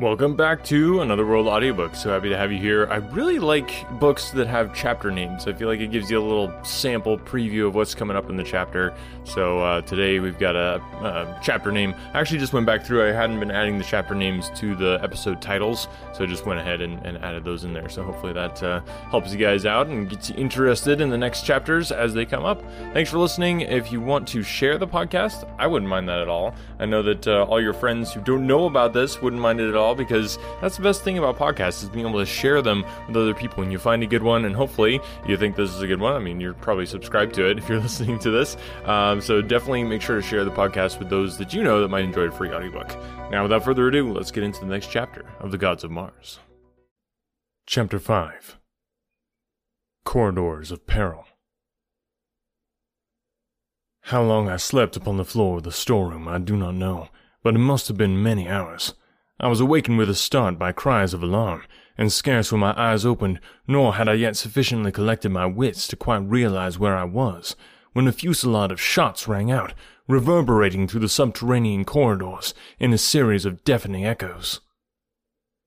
Welcome back to Another World audiobook. So happy to have you here. I really like books that have chapter names. I feel like it gives you a little sample preview of what's coming up in the chapter. So uh, today we've got a, a, chapter name. I actually just went back through. I hadn't been adding the chapter names to the episode titles, so I just went ahead and, and added those in there. So hopefully that uh, helps you guys out and gets you interested in the next chapters as they come up. Thanks for listening. If you want to share the podcast, I wouldn't mind that at all. I know that uh, all your friends who don't know about this wouldn't mind it at all because that's the best thing about podcasts is being able to share them with other people. When you find a good one, and hopefully you think this is a good one. I mean, you're probably subscribed to it if you're listening to this. Um, so definitely make sure to share the podcast with those that you know that might enjoy a free audiobook. Now, without further ado, let's get into the next chapter of The Gods of Mars. Chapter 5 Corridors of Peril. How long I slept upon the floor of the storeroom I do not know, but it must have been many hours. I was awakened with a start by cries of alarm, and scarce were my eyes opened, nor had I yet sufficiently collected my wits to quite realize where I was, when a fusillade of shots rang out, reverberating through the subterranean corridors in a series of deafening echoes.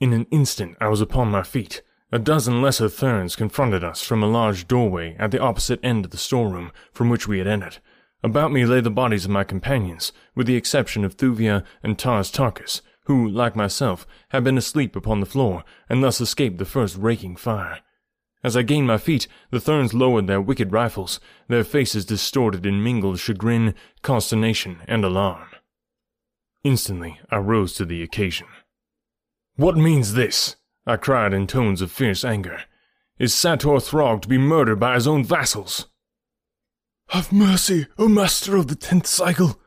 In an instant I was upon my feet. A dozen lesser Therns confronted us from a large doorway at the opposite end of the storeroom from which we had entered. About me lay the bodies of my companions, with the exception of Thuvia and Tars Tarkas, who, like myself, had been asleep upon the floor, and thus escaped the first raking fire. As I gained my feet, the Therns lowered their wicked rifles, their faces distorted in mingled chagrin, consternation, and alarm. Instantly, I rose to the occasion. What means this? I cried in tones of fierce anger. Is Sator Throg to be murdered by his own vassals? Have mercy, O Master of the Tenth Cycle,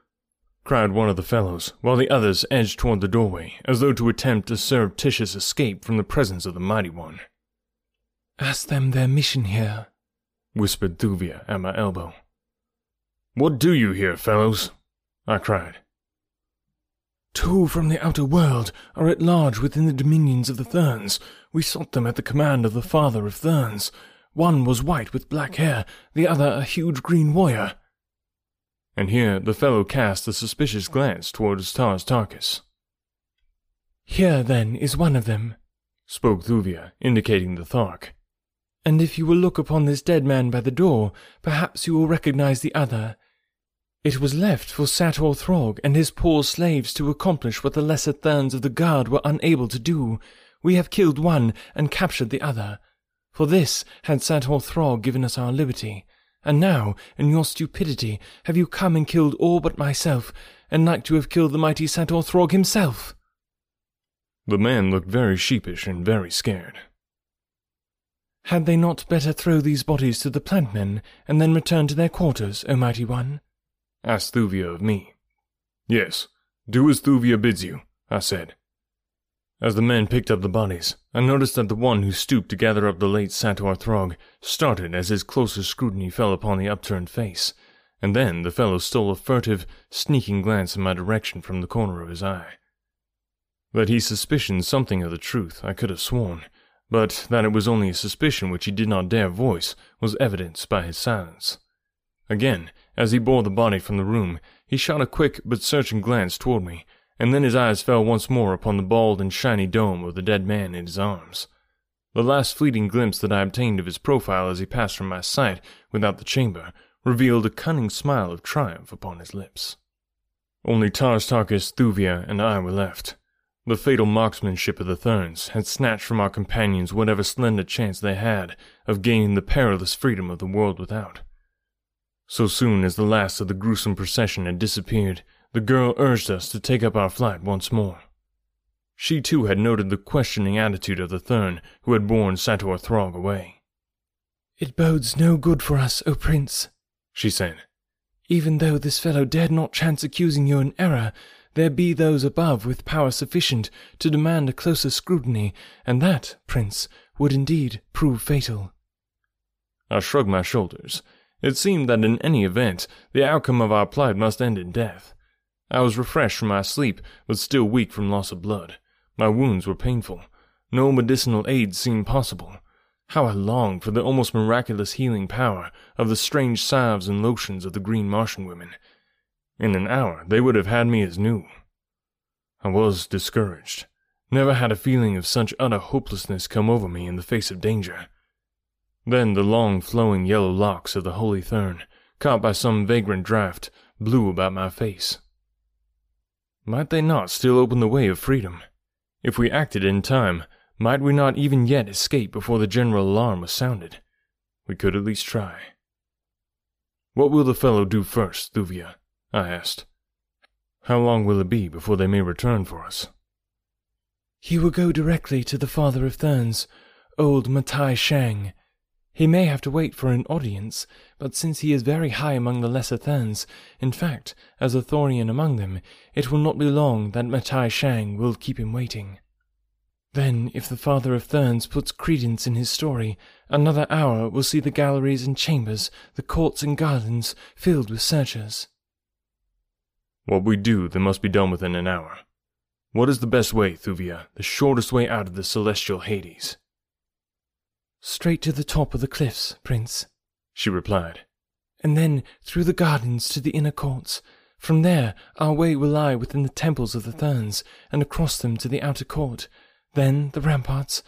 cried one of the fellows, while the others edged toward the doorway, as though to attempt a surreptitious escape from the presence of the Mighty One. Ask them their mission here, whispered Thuvia at my elbow. What do you here, fellows? I cried. Two from the outer world are at large within the dominions of the Therns. We sought them at the command of the father of Therns. One was white with black hair, the other a huge green warrior and here the fellow cast a suspicious glance towards Tars Tarkas. Here, then, is one of them, spoke Thuvia, indicating the Thark. And if you will look upon this dead man by the door, perhaps you will recognize the other. It was left for Sator Throg and his poor slaves to accomplish what the lesser Therns of the guard were unable to do. We have killed one and captured the other. For this had Sator Throg given us our liberty, and now, in your stupidity, have you come and killed all but myself, and like to have killed the mighty Sator Throg himself? The man looked very sheepish and very scared. Had they not better throw these bodies to the plant men, and then return to their quarters, O mighty one? asked Thuvia of me. Yes, do as Thuvia bids you, I said. As the men picked up the bodies, I noticed that the one who stooped to gather up the late Sator Throg started as his closer scrutiny fell upon the upturned face, and then the fellow stole a furtive, sneaking glance in my direction from the corner of his eye. That he suspicioned something of the truth, I could have sworn, but that it was only a suspicion which he did not dare voice was evidenced by his silence. Again, as he bore the body from the room, he shot a quick but searching glance toward me, and then his eyes fell once more upon the bald and shiny dome of the dead man in his arms. The last fleeting glimpse that I obtained of his profile as he passed from my sight without the chamber revealed a cunning smile of triumph upon his lips. Only Tars Tarkas, Thuvia, and I were left. The fatal marksmanship of the Therns had snatched from our companions whatever slender chance they had of gaining the perilous freedom of the world without. So soon as the last of the gruesome procession had disappeared, the girl urged us to take up our flight once more. She too had noted the questioning attitude of the Thern who had borne Sator Throg away. It bodes no good for us, O Prince, she said. Even though this fellow dared not chance accusing you in error, there be those above with power sufficient to demand a closer scrutiny, and that, Prince, would indeed prove fatal. I shrugged my shoulders. It seemed that in any event, the outcome of our plight must end in death. I was refreshed from my sleep, but still weak from loss of blood. My wounds were painful. No medicinal aid seemed possible. How I longed for the almost miraculous healing power of the strange salves and lotions of the green Martian women. In an hour, they would have had me as new. I was discouraged. Never had a feeling of such utter hopelessness come over me in the face of danger. Then the long flowing yellow locks of the holy Thern, caught by some vagrant draught, blew about my face. Might they not still open the way of freedom? If we acted in time, might we not even yet escape before the general alarm was sounded? We could at least try. What will the fellow do first, Thuvia? I asked. How long will it be before they may return for us? He will go directly to the father of Therns, old Matai Shang. He may have to wait for an audience, but since he is very high among the lesser Therns, in fact, as a Thorian among them, it will not be long that Matai Shang will keep him waiting. Then, if the father of Therns puts credence in his story, another hour will see the galleries and chambers, the courts and gardens, filled with searchers. What we do, then must be done within an hour. What is the best way, Thuvia, the shortest way out of the celestial Hades? Straight to the top of the cliffs, Prince, she replied. And then through the gardens to the inner courts. From there, our way will lie within the temples of the Therns, and across them to the outer court. Then the ramparts.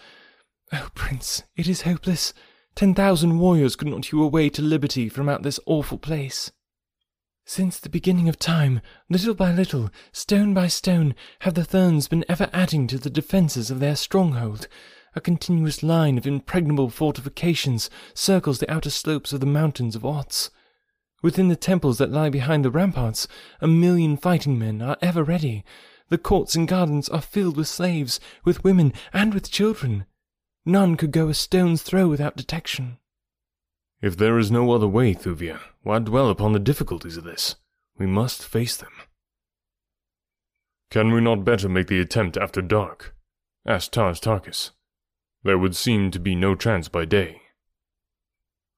Oh, Prince, it is hopeless. Ten thousand warriors could not hew a way to liberty from out this awful place. Since the beginning of time, little by little, stone by stone, have the Therns been ever adding to the defences of their stronghold, a continuous line of impregnable fortifications circles the outer slopes of the mountains of Otz. Within the temples that lie behind the ramparts, a million fighting men are ever ready. The courts and gardens are filled with slaves, with women, and with children. None could go a stone's throw without detection. If there is no other way, Thuvia, why dwell upon the difficulties of this? We must face them. Can we not better make the attempt after dark? asked Tars Tarkas. There would seem to be no chance by day.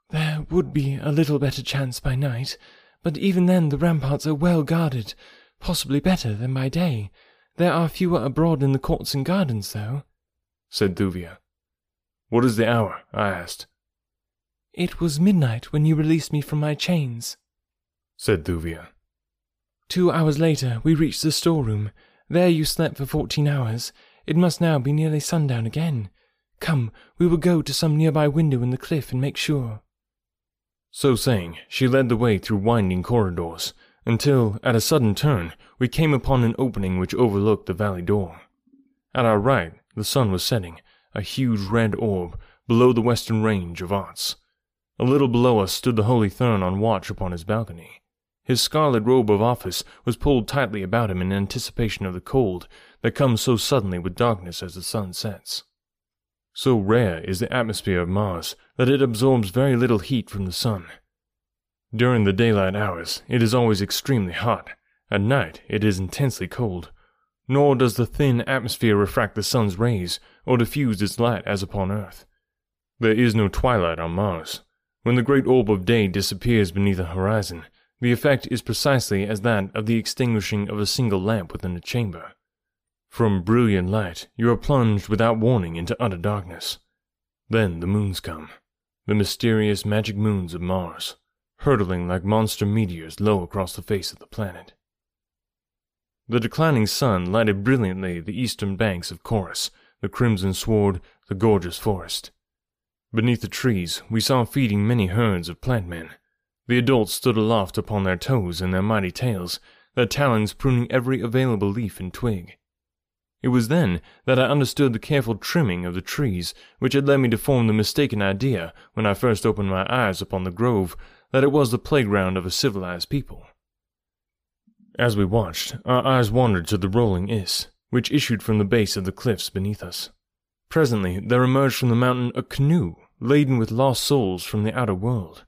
There would be a little better chance by night, but even then the ramparts are well guarded, possibly better than by day. There are fewer abroad in the courts and gardens, though, said Thuvia. What is the hour? I asked. It was midnight when you released me from my chains, said Thuvia. Two hours later we reached the storeroom. There you slept for fourteen hours. It must now be nearly sundown again. Come, we will go to some nearby window in the cliff and make sure. So saying, she led the way through winding corridors, until, at a sudden turn, we came upon an opening which overlooked the valley Dor. At our right, the sun was setting, a huge red orb, below the western range of Otz. A little below us stood the Holy Thern on watch upon his balcony. His scarlet robe of office was pulled tightly about him in anticipation of the cold that comes so suddenly with darkness as the sun sets. So rare is the atmosphere of Mars that it absorbs very little heat from the sun. During the daylight hours, it is always extremely hot. At night, it is intensely cold. Nor does the thin atmosphere refract the sun's rays or diffuse its light as upon Earth. There is no twilight on Mars. When the great orb of day disappears beneath the horizon, the effect is precisely as that of the extinguishing of a single lamp within a chamber. From brilliant light, you are plunged without warning into utter darkness. Then the moons come, the mysterious magic moons of Mars, hurtling like monster meteors low across the face of the planet. The declining sun lighted brilliantly the eastern banks of Korus, the crimson sward, the gorgeous forest. Beneath the trees, we saw feeding many herds of plant men. The adults stood aloft upon their toes and their mighty tails, their talons pruning every available leaf and twig. It was then that I understood the careful trimming of the trees which had led me to form the mistaken idea, when I first opened my eyes upon the grove, that it was the playground of a civilized people. As we watched, our eyes wandered to the rolling Iss, which issued from the base of the cliffs beneath us. Presently there emerged from the mountain a canoe laden with lost souls from the outer world.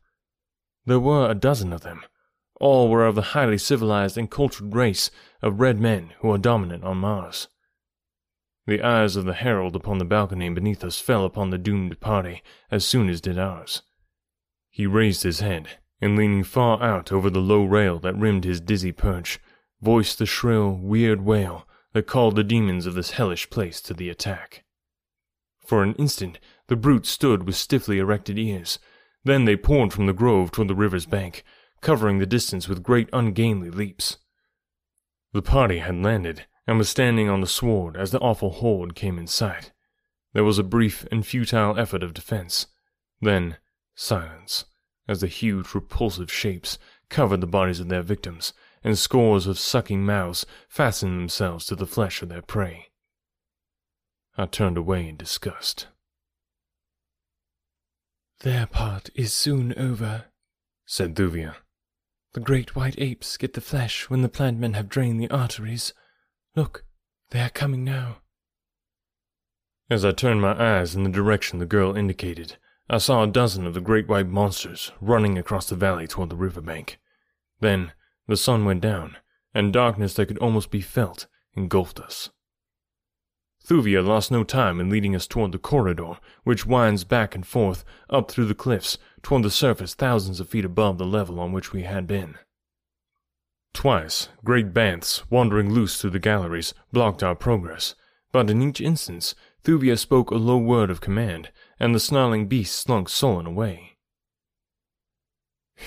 There were a dozen of them. All were of the highly civilized and cultured race of red men who are dominant on Mars. The eyes of the herald upon the balcony beneath us fell upon the doomed party as soon as did ours. He raised his head, and leaning far out over the low rail that rimmed his dizzy perch, voiced the shrill, weird wail that called the demons of this hellish place to the attack. For an instant, the brutes stood with stiffly erected ears. Then they poured from the grove toward the river's bank, covering the distance with great ungainly leaps. The party had landed, and was standing on the sward as the awful horde came in sight. There was a brief and futile effort of defense. Then, silence, as the huge, repulsive shapes covered the bodies of their victims, and scores of sucking mouths fastened themselves to the flesh of their prey. I turned away in disgust. Their part is soon over, said Thuvia. The great white apes get the flesh when the plant men have drained the arteries. Look, they are coming now. As I turned my eyes in the direction the girl indicated, I saw a dozen of the great white monsters running across the valley toward the river bank. Then the sun went down, and darkness that could almost be felt engulfed us. Thuvia lost no time in leading us toward the corridor, which winds back and forth up through the cliffs toward the surface thousands of feet above the level on which we had been. Twice, great banths, wandering loose through the galleries, blocked our progress, but in each instance, Thuvia spoke a low word of command, and the snarling beast slunk sullen away.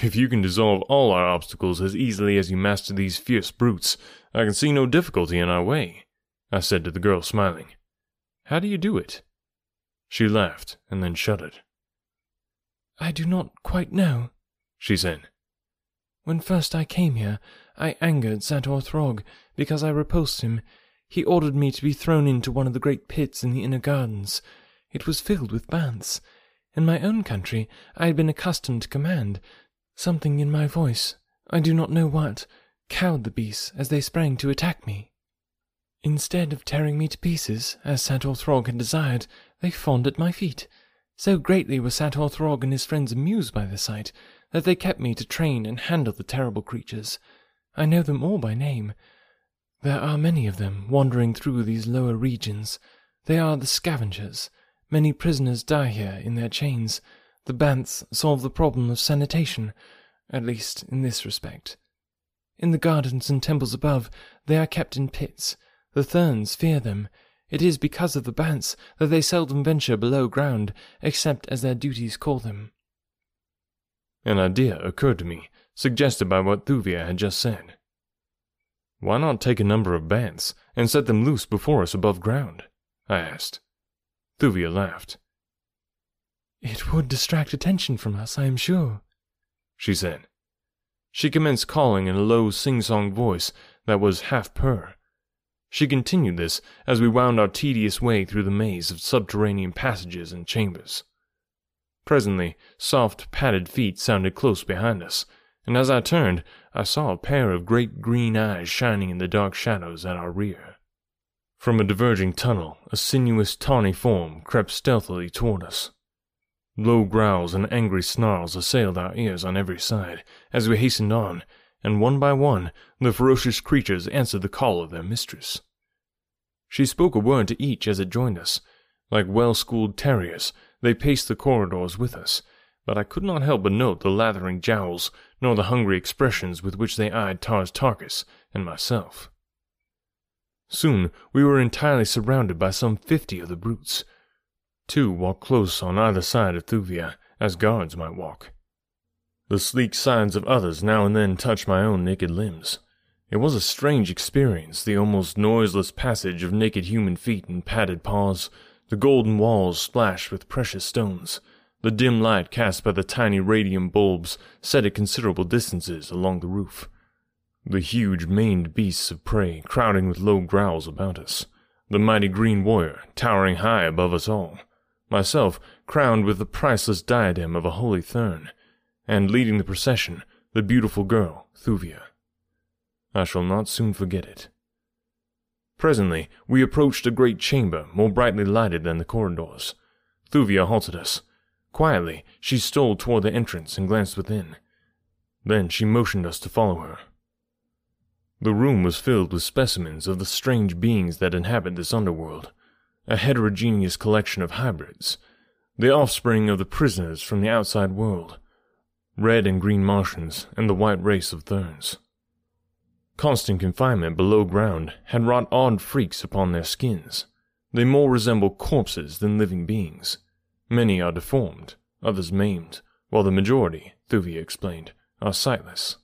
If you can dissolve all our obstacles as easily as you master these fierce brutes, I can see no difficulty in our way, I said to the girl, smiling. How do you do it? She laughed, and then shuddered. I do not quite know, she said. When first I came here, I angered Sator Throg because I repulsed him. He ordered me to be thrown into one of the great pits in the inner gardens. It was filled with banths. In my own country, I had been accustomed to command. Something in my voice, I do not know what, cowed the beasts as they sprang to attack me. Instead of tearing me to pieces, as Sator Throg had desired, they fawned at my feet. So greatly were Sator Throg and his friends amused by the sight, that they kept me to train and handle the terrible creatures. I know them all by name. There are many of them wandering through these lower regions. They are the scavengers. Many prisoners die here in their chains. The Banths solve the problem of sanitation, at least in this respect. In the gardens and temples above, they are kept in pits. The Therns fear them, it is because of the Banths that they seldom venture below ground, except as their duties call them. An idea occurred to me, suggested by what Thuvia had just said. Why not take a number of Banths and set them loose before us above ground? I asked. Thuvia laughed. It would distract attention from us, I am sure, she said. She commenced calling in a low sing-song voice that was half purr, she continued this as we wound our tedious way through the maze of subterranean passages and chambers. Presently, soft, padded feet sounded close behind us, and as I turned, I saw a pair of great green eyes shining in the dark shadows at our rear. From a diverging tunnel, a sinuous, tawny form crept stealthily toward us. Low growls and angry snarls assailed our ears on every side as we hastened on, and one by one the ferocious creatures answered the call of their mistress. She spoke a word to each as it joined us. Like well schooled terriers, they paced the corridors with us, but I could not help but note the lathering jowls, nor the hungry expressions with which they eyed Tars Tarkas and myself. Soon we were entirely surrounded by some fifty of the brutes. Two walked close on either side of Thuvia, as guards might walk. The sleek sides of others now and then touched my own naked limbs. It was a strange experience, the almost noiseless passage of naked human feet and padded paws, the golden walls splashed with precious stones, the dim light cast by the tiny radium bulbs set at considerable distances along the roof, the huge maned beasts of prey crowding with low growls about us, the mighty green warrior towering high above us all, myself crowned with the priceless diadem of a holy Thern, and leading the procession, the beautiful girl, Thuvia. I shall not soon forget it. Presently, we approached a great chamber more brightly lighted than the corridors. Thuvia halted us. Quietly, she stole toward the entrance and glanced within. Then she motioned us to follow her. The room was filled with specimens of the strange beings that inhabit this underworld, a heterogeneous collection of hybrids, the offspring of the prisoners from the outside world, red and green Martians, and the white race of Therns. Constant confinement below ground had wrought odd freaks upon their skins. They more resemble corpses than living beings. Many are deformed, others maimed, while the majority, Thuvia explained, are sightless.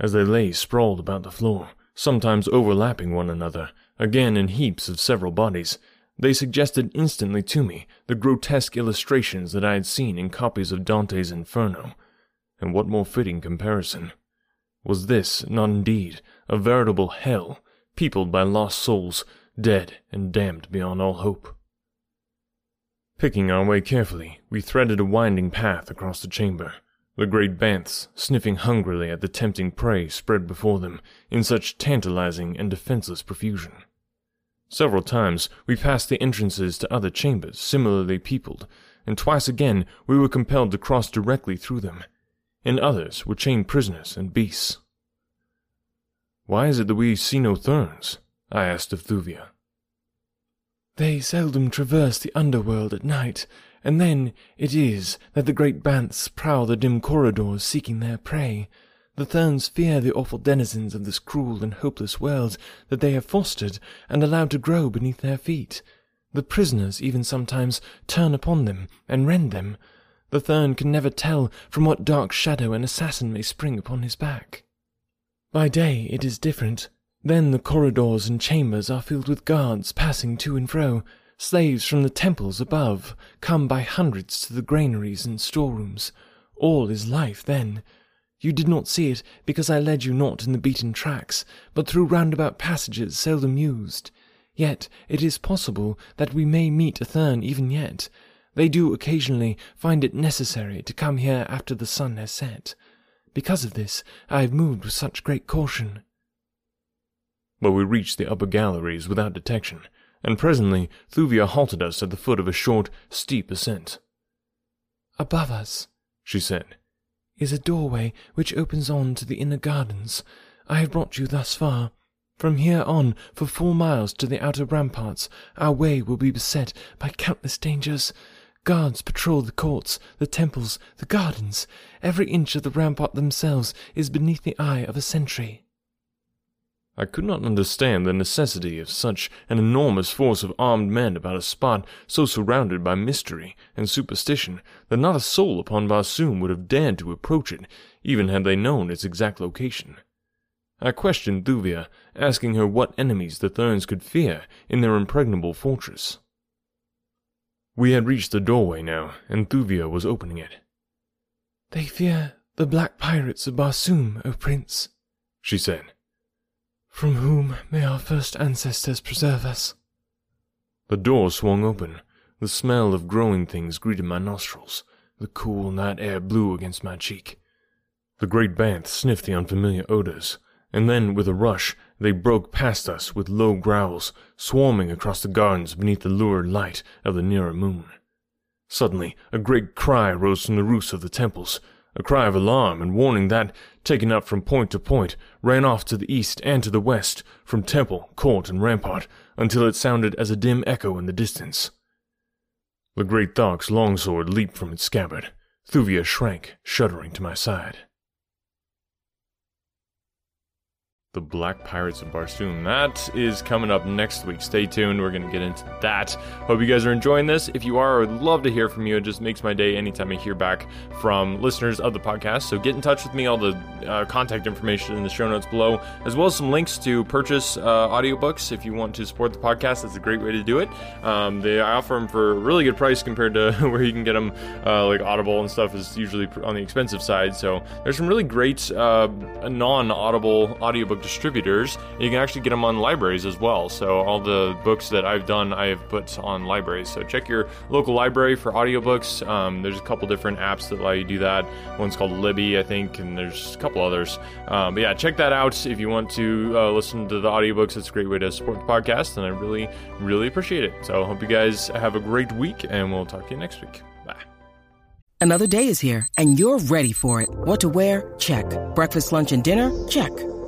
As they lay sprawled about the floor, sometimes overlapping one another, again in heaps of several bodies. They suggested instantly to me the grotesque illustrations that I had seen in copies of Dante's Inferno. And what more fitting comparison? Was this not indeed a veritable hell, peopled by lost souls, dead and damned beyond all hope? Picking our way carefully, we threaded a winding path across the chamber, the great banths sniffing hungrily at the tempting prey spread before them in such tantalizing and defenseless profusion. Several times we passed the entrances to other chambers similarly peopled, and twice again we were compelled to cross directly through them. In others were chained prisoners and beasts. Why is it that we see no Therns? I asked of Thuvia. They seldom traverse the underworld at night, and then it is that the great banths prowl the dim corridors seeking their prey. The Therns fear the awful denizens of this cruel and hopeless world that they have fostered and allowed to grow beneath their feet. The prisoners even sometimes turn upon them and rend them. The Thern can never tell from what dark shadow an assassin may spring upon his back. By day it is different. Then the corridors and chambers are filled with guards passing to and fro. Slaves from the temples above come by hundreds to the granaries and storerooms. All is life then. You did not see it because I led you not in the beaten tracks, but through roundabout passages seldom used. Yet it is possible that we may meet a Thern even yet. They do occasionally find it necessary to come here after the sun has set. Because of this, I have moved with such great caution but we reached the upper galleries without detection, and presently Thuvia halted us at the foot of a short, steep ascent. Above us, she said, is a doorway which opens on to the inner gardens. I have brought you thus far. From here on, for four miles to the outer ramparts, our way will be beset by countless dangers. Guards patrol the courts, the temples, the gardens. Every inch of the rampart themselves is beneath the eye of a sentry. I could not understand the necessity of such an enormous force of armed men about a spot so surrounded by mystery and superstition that not a soul upon Barsoom would have dared to approach it, even had they known its exact location. I questioned Thuvia, asking her what enemies the Therns could fear in their impregnable fortress. We had reached the doorway now, and Thuvia was opening it. They fear the black pirates of Barsoom, O Prince, she said from whom may our first ancestors preserve us. The door swung open. The smell of growing things greeted my nostrils. The cool night air blew against my cheek. The great banth sniffed the unfamiliar odors, and then, with a rush, they broke past us with low growls, swarming across the gardens beneath the lurid light of the nearer moon. Suddenly, a great cry rose from the roofs of the temples, a cry of alarm and warning that, taken up from point to point, ran off to the east and to the west, from temple, court, and rampart, until it sounded as a dim echo in the distance. The great Thark's longsword leaped from its scabbard. Thuvia shrank, shuddering to my side. The Black Pirates of Barsoom. That is coming up next week. Stay tuned. We're going to get into that. Hope you guys are enjoying this. If you are, I would love to hear from you. It just makes my day anytime I hear back from listeners of the podcast. So get in touch with me. All the uh, contact information in the show notes below, as well as some links to purchase uh, audiobooks if you want to support the podcast. That's a great way to do it. Um, they I offer them for a really good price compared to where you can get them. Uh, like Audible and stuff is usually on the expensive side. So there's some really great uh, non-audible audiobook distributors. You can actually get them on libraries as well. So all the books that I've done, I have put on libraries. So check your local library for audiobooks. Um, there's a couple different apps that allow you to do that. One's called Libby, I think, and there's a couple others. Um, but yeah, check that out if you want to uh, listen to the audiobooks. It's a great way to support the podcast, and I really, really appreciate it. So hope you guys have a great week, and we'll talk to you next week. Bye. Another day is here, and you're ready for it. What to wear? Check. Breakfast, lunch, and dinner? Check.